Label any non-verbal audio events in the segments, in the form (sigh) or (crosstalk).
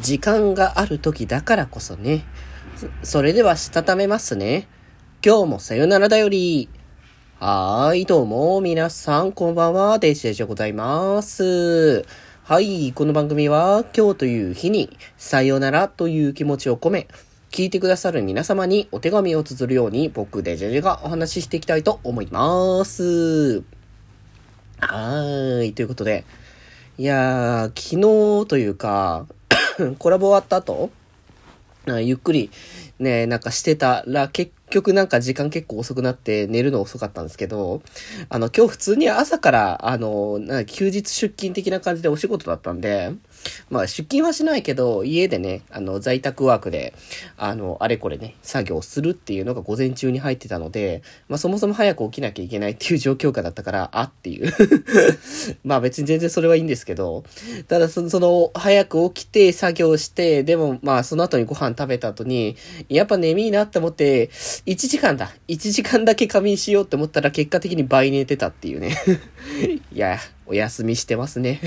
時間がある時だからこそね。それではしたためますね。今日もさよならだより。はーい、どうも、皆さん、こんばんは、デジデジでございます。はい、この番組は、今日という日に、さよならという気持ちを込め、聞いてくださる皆様にお手紙を綴るように、僕、デジェジェがお話ししていきたいと思います。はーい、ということで、いやー、昨日というか、(coughs) コラボ終わった後、ゆっくりね、なんかしてたら結局なんか時間結構遅くなって寝るの遅かったんですけど、あの今日普通に朝からあの、なんか休日出勤的な感じでお仕事だったんで、まあ出勤はしないけど、家でね、あの在宅ワークで、あの、あれこれね、作業するっていうのが午前中に入ってたので、まあそもそも早く起きなきゃいけないっていう状況下だったから、あっていう。(laughs) まあ別に全然それはいいんですけど、ただその、その、早く起きて作業して、でもまあその後にご飯食べた後に、やっぱ眠いなって思って、1時間だ。1時間だけ仮眠しようって思ったら結果的に倍寝てたっていうね。(laughs) いや、お休みしてますね。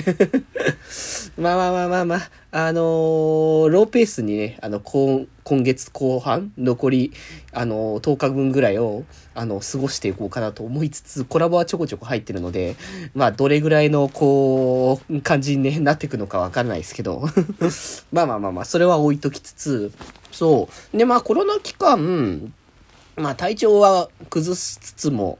(laughs) まあまあまあまあまあ、あのー、ローペースにね、あの、今、今月後半、残り、あのー、10日分ぐらいを、あの、過ごしていこうかなと思いつつ、コラボはちょこちょこ入ってるので、まあ、どれぐらいの、こう、感じに、ね、なっていくのかわからないですけど。(laughs) まあまあまあまあ、それは置いときつつ、そう。で、まあ、コロナ期間、まあ体調は崩しつつも、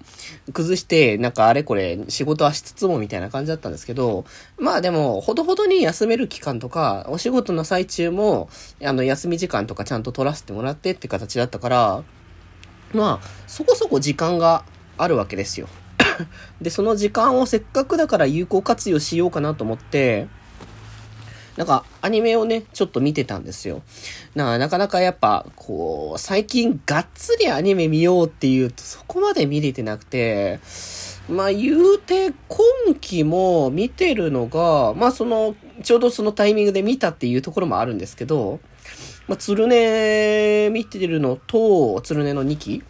崩して、なんかあれこれ仕事はしつつもみたいな感じだったんですけど、まあでも、ほどほどに休める期間とか、お仕事の最中も、あの、休み時間とかちゃんと取らせてもらってって形だったから、まあ、そこそこ時間があるわけですよ。(coughs) で、その時間をせっかくだから有効活用しようかなと思って、なんか、アニメをね、ちょっと見てたんですよ。ななかなかやっぱ、こう、最近がっつりアニメ見ようっていうと、そこまで見れてなくて、まあ言うて、今期も見てるのが、まあその、ちょうどそのタイミングで見たっていうところもあるんですけど、まあ、鶴音見てるのと、鶴音の2期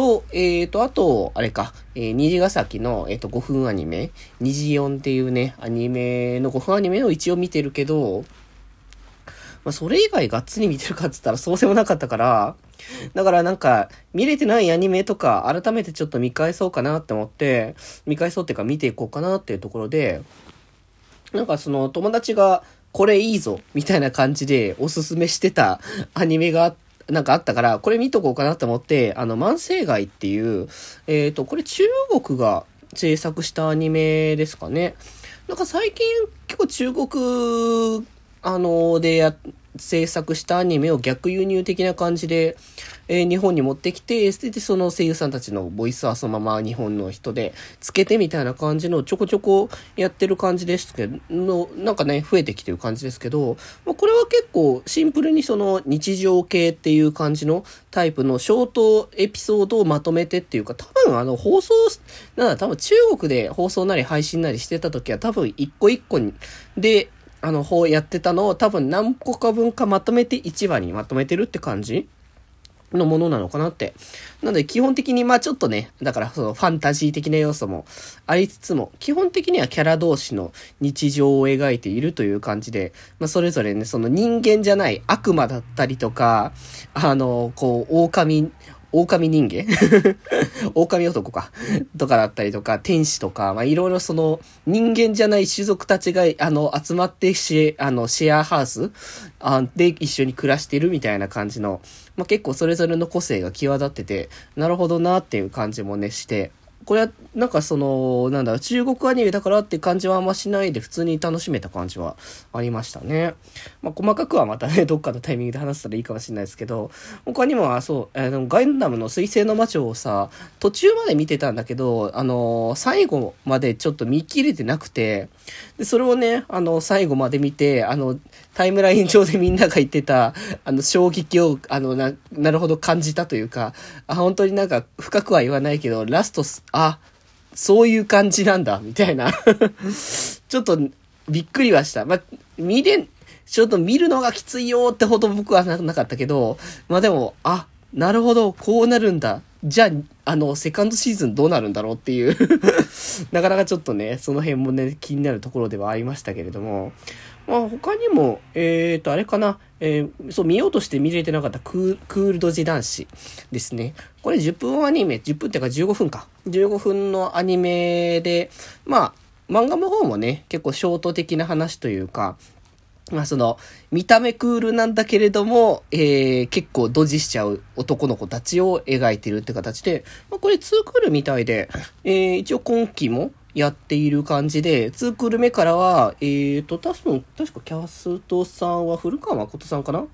と、えっ、ー、と、あと、あれか、えー、虹ヶ崎の、えっ、ー、と、5分アニメ、虹4っていうね、アニメの5分アニメを一応見てるけど、まあ、それ以外がっつり見てるかっつったら (laughs) そうでもなかったから、だからなんか、見れてないアニメとか、改めてちょっと見返そうかなって思って、見返そうっていうか見ていこうかなっていうところで、なんかその友達が、これいいぞ、みたいな感じでおすすめしてた (laughs) アニメがあって、なんかあったから、これ見とこうかなと思って、あの、万世街っていう、えっ、ー、と、これ中国が制作したアニメですかね。なんか最近結構中国、あの、でや、制作したアニメを逆輸入的な感じで、えー、日本に持ってきて、で、その声優さんたちのボイスはそのまま日本の人でつけてみたいな感じのちょこちょこやってる感じですけど、なんかね、増えてきてる感じですけど、まあ、これは結構シンプルにその日常系っていう感じのタイプのショートエピソードをまとめてっていうか、多分あの放送、なんだ、多分中国で放送なり配信なりしてた時は多分一個一個に、で、あの、方やってたのを多分何個か分かまとめて1話にまとめてるって感じのものなのかなって。なので基本的にまあちょっとね、だからそのファンタジー的な要素もありつつも、基本的にはキャラ同士の日常を描いているという感じで、まあそれぞれね、その人間じゃない悪魔だったりとか、あの、こう、狼、狼人間？(laughs) 狼男か。とかだったりとか、天使とか、まあ、いろいろその、人間じゃない種族たちが、あの、集まってシェ、あの、シェアハウスあで一緒に暮らしてるみたいな感じの、まあ、結構それぞれの個性が際立ってて、なるほどなっていう感じもね、して、これは、なんかその、なんだろう、中国アニメだからって感じはあんましないで、普通に楽しめた感じはありましたね。まあ、細かくはまたね、(laughs) どっかのタイミングで話したらいいかもしれないですけど、他にもあ、そう、あの、ガンダムの水星の魔女をさ、途中まで見てたんだけど、あの、最後までちょっと見切れてなくて、で、それをね、あの、最後まで見て、あの、タイムライン上でみんなが言ってた、あの、衝撃を、あの、な、なるほど感じたというか、あ、本当になんか深くは言わないけど、ラスト、あ、そういう感じなんだ、みたいな (laughs) ちょっと、びっくりはした。まあ、見れ、ちょっと見るのがきついよってほど僕はなかったけど、まあでも、あ、なるほど、こうなるんだ。じゃあ、あの、セカンドシーズンどうなるんだろうっていう (laughs) なかなかちょっとね、その辺もね、気になるところではありましたけれども、まあ他にも、えっ、ー、と、あれかな、えー、そう、見ようとして見れてなかったクークールドジ男子ですね。これ10分アニメ、10分っていうか15分か。15分のアニメで、まあ、漫画の方もね、結構ショート的な話というか、まあその、見た目クールなんだけれども、えー、結構ドジしちゃう男の子たちを描いてるって形で、まあこれ2クールみたいで、えー、一応今期もやっている感じで、2クール目からは、えーと、多分、確かキャストさんは古川誠さんかな？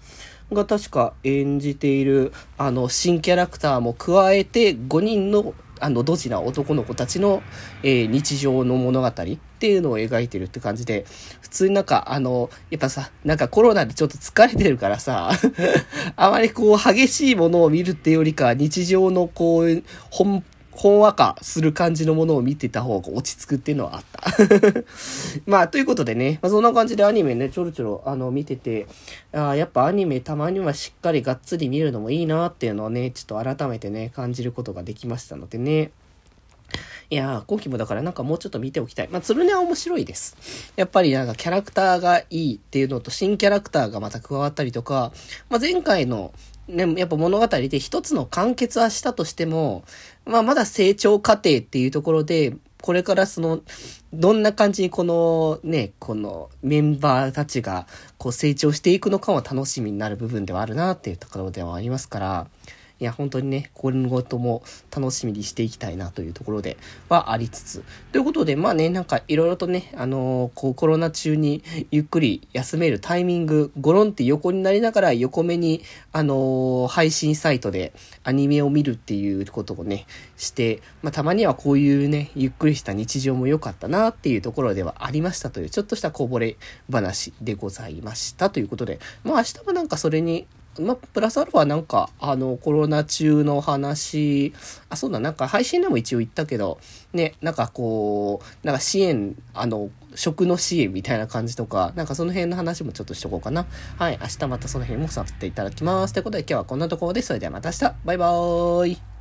が確か演じている、あの、新キャラクターも加えて、5人のあの、ドジな男の子たちの、えー、日常の物語っていうのを描いてるって感じで、普通になんか、あの、やっぱさ、なんかコロナでちょっと疲れてるからさ、(laughs) あまりこう、激しいものを見るっていうよりか、日常のこう、本ほんわかする感じのものを見てた方が落ち着くっていうのはあった。(laughs) まあ、ということでね、まあ、そんな感じでアニメね、ちょろちょろ、あの、見てて、あ、やっぱアニメたまにはしっかりがっつり見るのもいいなっていうのをね、ちょっと改めてね、感じることができましたのでね。いやー、今期もだからなんかもうちょっと見ておきたい。まあ、鶴音は面白いです。やっぱりなんかキャラクターがいいっていうのと、新キャラクターがまた加わったりとか、まあ、前回のね、やっぱ物語で一つの完結はしたとしても、まあまだ成長過程っていうところで、これからその、どんな感じにこのね、このメンバーたちがこう成長していくのかも楽しみになる部分ではあるなっていうところではありますから、いや、本当にね、今後とも楽しみにしていきたいなというところではありつつ。ということで、まあね、なんかいろいろとね、あのー、こうコロナ中にゆっくり休めるタイミング、ゴロンって横になりながら横目に、あのー、配信サイトでアニメを見るっていうことをね、して、まあたまにはこういうね、ゆっくりした日常も良かったなっていうところではありましたという、ちょっとしたこぼれ話でございましたということで、まあ明日もなんかそれにまあ、プラスアルファなんか、あの、コロナ中の話、あ、そうだ、なんか配信でも一応言ったけど、ね、なんかこう、なんか支援、あの、食の支援みたいな感じとか、なんかその辺の話もちょっとしとこうかな。はい、明日またその辺もさせていただきます。ということで今日はこんなところです。それではまた明日、バイバーイ。